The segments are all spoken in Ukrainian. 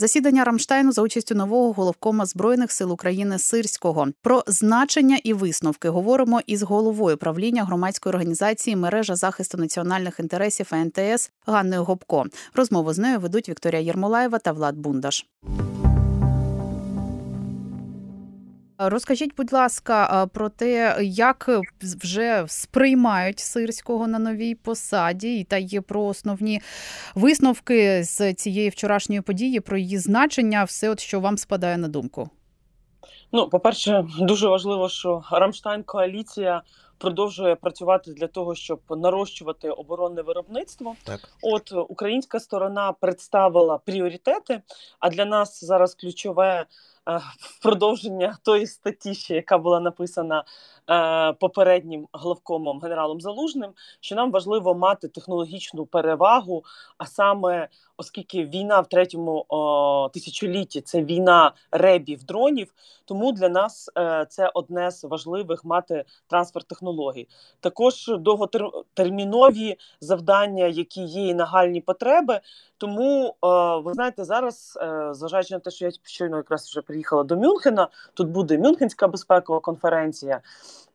Засідання Рамштайну за участю нового головкома збройних сил України Сирського про значення і висновки говоримо із головою правління громадської організації мережа захисту національних інтересів НТС Ганною Гопко. Розмову з нею ведуть Вікторія Єрмолаєва та Влад Бундаш. Розкажіть, будь ласка, про те, як вже сприймають сирського на новій посаді, та є про основні висновки з цієї вчорашньої події, про її значення, все, от що вам спадає на думку. Ну, по-перше, дуже важливо, що Рамштайн коаліція продовжує працювати для того, щоб нарощувати оборонне виробництво. Так, от українська сторона представила пріоритети. А для нас зараз ключове Е, в продовження тої статті, ще яка була написана е, попереднім главкомом генералом Залужним, що нам важливо мати технологічну перевагу, а саме оскільки війна в третьому тисячолітті це війна ребів дронів, тому для нас е, це одне з важливих мати трансфер технологій. Також довготермінові завдання, які є і нагальні потреби. Тому е, ви знаєте, зараз, е, зважаючи на те, що я щойно якраз вже приїхала до Мюнхена, тут буде Мюнхенська безпекова конференція,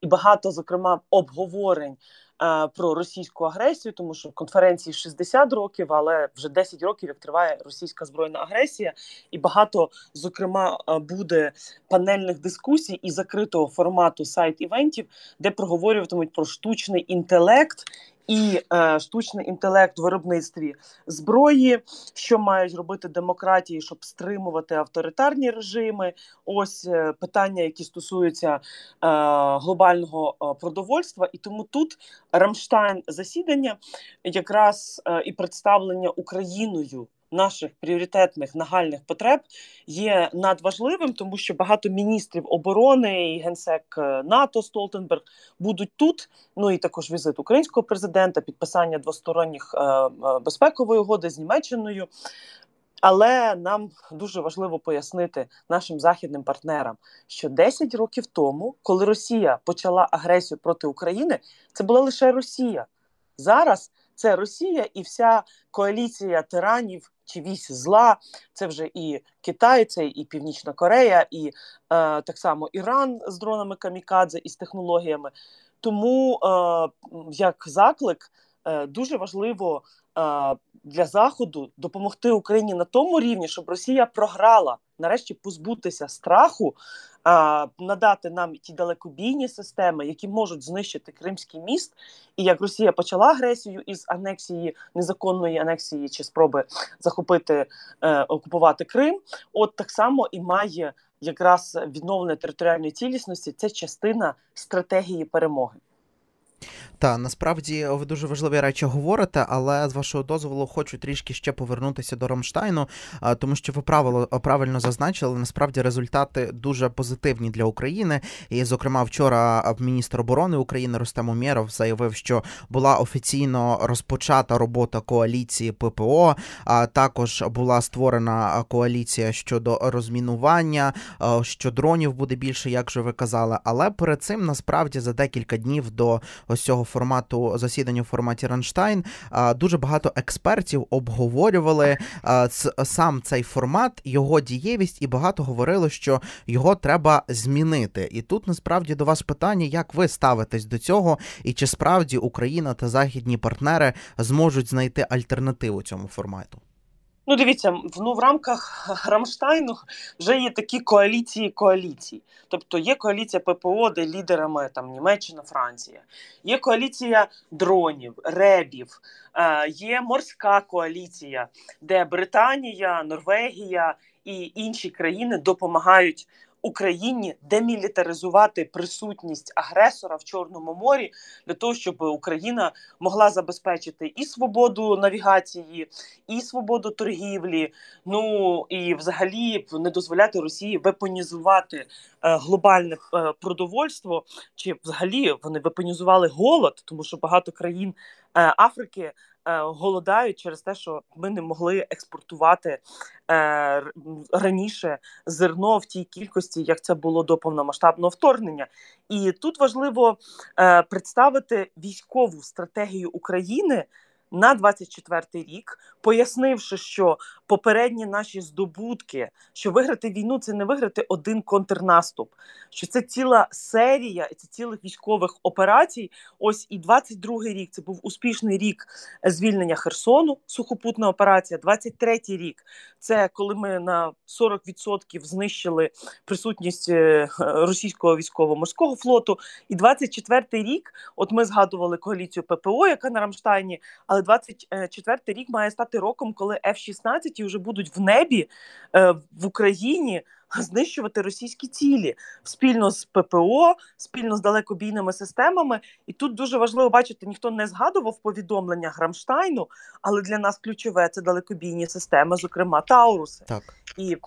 і багато зокрема обговорень Е, про російську агресію, тому що конференції 60 років, але вже 10 років як триває російська збройна агресія, і багато зокрема е, буде панельних дискусій і закритого формату сайт івентів, де проговорюватимуть про штучний інтелект і е, штучний інтелект в виробництві. Зброї, що мають робити демократії, щоб стримувати авторитарні режими. Ось е, питання, які стосуються е, глобального е, продовольства, і тому тут Рамштайн засідання якраз е, і представлення Україною наших пріоритетних нагальних потреб є надважливим, тому що багато міністрів оборони і генсек е, НАТО Столтенберг будуть тут. Ну і також візит українського президента, підписання двосторонніх е, е, безпекової угоди з Німеччиною. Але нам дуже важливо пояснити нашим західним партнерам, що 10 років тому, коли Росія почала агресію проти України, це була лише Росія. Зараз це Росія і вся коаліція тиранів чи вісь зла. Це вже і Китай, це і Північна Корея, і е, так само Іран з дронами Камікадзе і з технологіями. Тому е, як заклик е, дуже важливо е, для Заходу допомогти Україні на тому рівні, щоб Росія програла, нарешті позбутися страху, а, надати нам ті далекобійні системи, які можуть знищити Кримський міст. І як Росія почала агресію із анексії незаконної анексії чи спроби захопити е, окупувати Крим, от так само і має якраз відновлення територіальної цілісності. Це частина стратегії перемоги. Та насправді ви дуже важливі речі говорите, але з вашого дозволу хочу трішки ще повернутися до Рамштайну, тому що ви правило правильно зазначили. Насправді результати дуже позитивні для України. І, зокрема, вчора міністр оборони України Рустем Умєров заявив, що була офіційно розпочата робота коаліції ППО. А також була створена коаліція щодо розмінування, що дронів буде більше, як же ви казали. Але перед цим насправді за декілька днів до ось цього формату засідання в форматі Ранштайн. Дуже багато експертів обговорювали сам цей формат, його дієвість, і багато говорили, що його треба змінити. І тут насправді до вас питання, як ви ставитесь до цього, і чи справді Україна та західні партнери зможуть знайти альтернативу цьому формату? Ну, дивіться, ну в рамках Рамштайну вже є такі коаліції коаліцій. Тобто є коаліція ППО, де лідерами там Німеччина, Франція, є коаліція дронів, ребів, е, є морська коаліція, де Британія, Норвегія і інші країни допомагають Україні демілітаризувати присутність агресора в Чорному морі для того, щоб Україна могла забезпечити і свободу навігації, і свободу торгівлі. Ну і взагалі не дозволяти Росії вепонізувати е, глобальне е, продовольство, чи взагалі вони вепонізували голод, тому що багато країн е, Африки. Е, голодають через те, що ми не могли експортувати е, раніше зерно в тій кількості, як це було до повномасштабного вторгнення. І тут важливо е, представити військову стратегію України на 24-й рік, пояснивши, що попередні наші здобутки, що виграти війну це не виграти один контрнаступ, що це ціла серія, це цілих військових операцій. Ось і 22-й рік це був успішний рік звільнення Херсону, сухопутна операція. 23-й рік це коли ми на 40% знищили присутність е, російського військово-морського флоту. І 24-й рік, от ми згадували коаліцію ППО, яка на Рамштайні, але 24-й рік має стати роком, коли F-16 вже будуть в небі е, в Україні. Знищувати російські цілі спільно з ППО, спільно з далекобійними системами, і тут дуже важливо бачити, ніхто не згадував повідомлення Грамштайну, але для нас ключове це далекобійні системи, зокрема Тауруси. Так І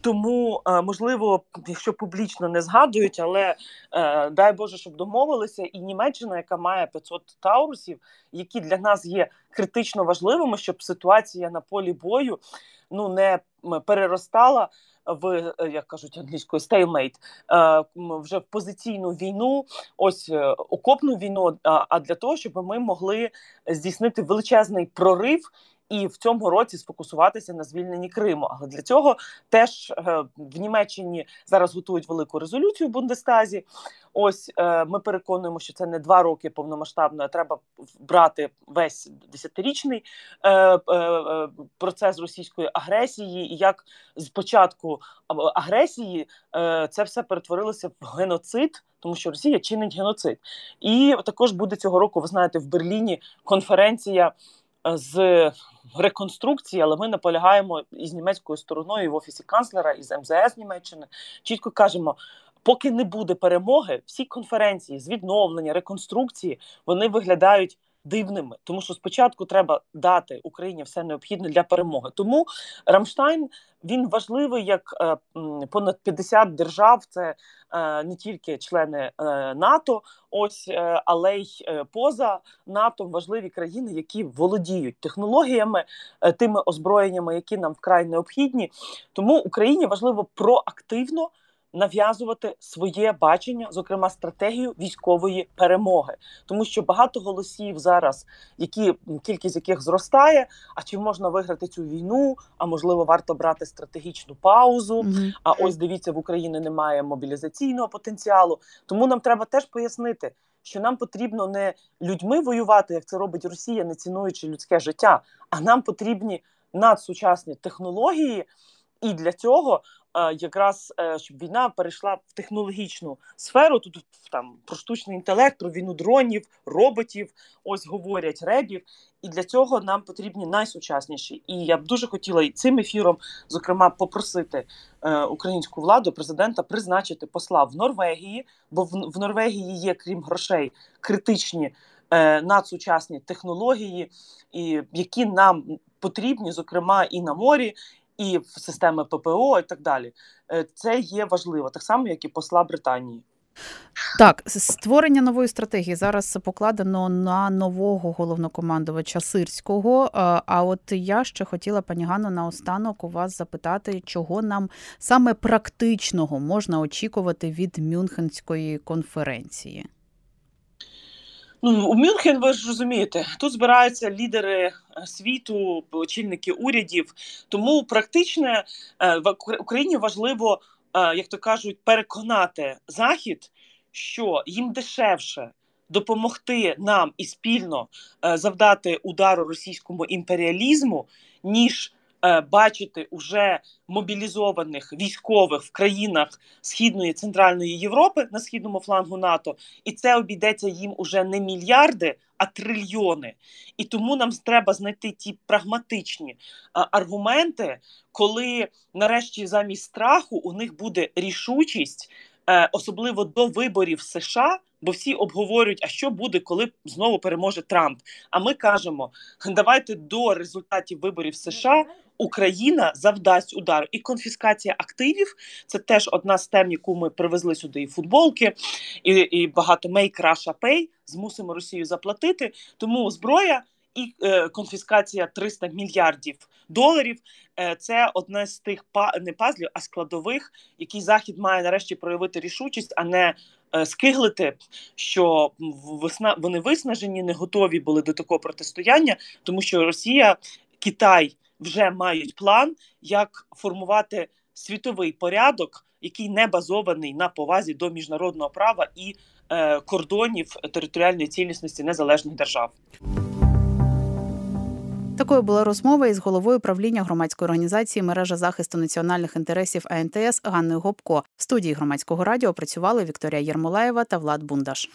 тому е, можливо, якщо публічно не згадують, але е, дай Боже, щоб домовилися, і Німеччина, яка має 500 таурусів, які для нас є критично важливими, щоб ситуація на полі бою ну не переростала в е, як кажуть англійською stalemate, вже в позиційну війну, ось окопну війну. А для того, щоб ми могли здійснити величезний прорив і в цьому році сфокусуватися на звільненні Криму. Але для цього теж е, в Німеччині зараз готують велику резолюцію в Бундестазі. Ось е, ми переконуємо, що це не два роки повномасштабно, а треба брати весь десятирічний е, процес російської агресії, і як з початку агресії це все перетворилося в геноцид. Тому що Росія чинить геноцид, і також буде цього року. Ви знаєте, в Берліні конференція з реконструкції, але ми наполягаємо із німецькою стороною в офісі канцлера, із МЗС Німеччини. Чітко кажемо. Поки не буде перемоги, всі конференції з відновлення, реконструкції вони виглядають дивними, тому що спочатку треба дати Україні все необхідне для перемоги. Тому Рамштайн він важливий як е, понад 50 держав. Це е, не тільки члени е, НАТО, ось але й поза НАТО важливі країни, які володіють технологіями, тими озброєннями, які нам вкрай необхідні. Тому Україні важливо проактивно нав'язувати своє бачення, зокрема стратегію військової перемоги, тому що багато голосів зараз, які кількість яких зростає. А чи можна виграти цю війну? А можливо, варто брати стратегічну паузу. Mm-hmm. А ось дивіться, в Україні немає мобілізаційного потенціалу. Тому нам треба теж пояснити. Що нам потрібно не людьми воювати, як це робить Росія, не цінуючи людське життя, а нам потрібні надсучасні технології, і для цього якраз е, щоб війна перейшла в технологічну сферу. Тут там про штучний інтелект, про війну дронів, роботів, ось говорять ребів. І для цього нам потрібні найсучасніші. І я б дуже хотіла і цим ефіром, зокрема, попросити е, українську владу, президента призначити посла в Норвегії, бо в, Норвегії є, крім грошей, критичні е, надсучасні технології, і які нам потрібні, зокрема, і на морі, і в системи ППО, і так далі. Е, це є важливо, так само, як і посла Британії. Так, створення нової стратегії зараз покладено на нового головнокомандувача Сирського. Е, а от я ще хотіла, пані Ганно, наостанок у вас запитати, чого нам саме практичного можна очікувати від Мюнхенської конференції. Ну у Мюнхен, ви ж розумієте, тут збираються лідери е, світу, очільники урядів. Тому практичне е, в Україні важливо, е, як то кажуть, переконати захід, що їм дешевше допомогти нам і спільно завдати удару російському імперіалізму, ніж бачити уже мобілізованих військових в країнах Східної Центральної Європи на східному флангу НАТО, і це обійдеться їм уже не мільярди, а трильйони. І тому нам треба знайти ті прагматичні аргументи, коли нарешті замість страху у них буде рішучість, е, особливо до виборів США. Бо всі обговорюють, а що буде, коли знову переможе Трамп. А ми кажемо, давайте до результатів виборів США Україна завдасть удар і конфіскація активів. Це теж одна з тем, яку ми привезли сюди і футболки, і і багато make Russia pay, змусимо Росію заплатити. Тому зброя і е, конфіскація 300 мільярдів доларів. Е, це одне з тих па не пазлів, а складових, які захід має нарешті проявити рішучість, а не е, скиглити, що весна вони виснажені, не готові були до такого протистояння, тому що Росія, Китай вже мають план, як формувати світовий порядок, який не базований на повазі до міжнародного права і е, кордонів територіальної цілісності незалежних держав. Такою була розмова із головою правління громадської організації мережа захисту національних інтересів АНТС Ганною Гопко. В студії громадського радіо працювали Вікторія Єрмолаєва та Влад Бундаш.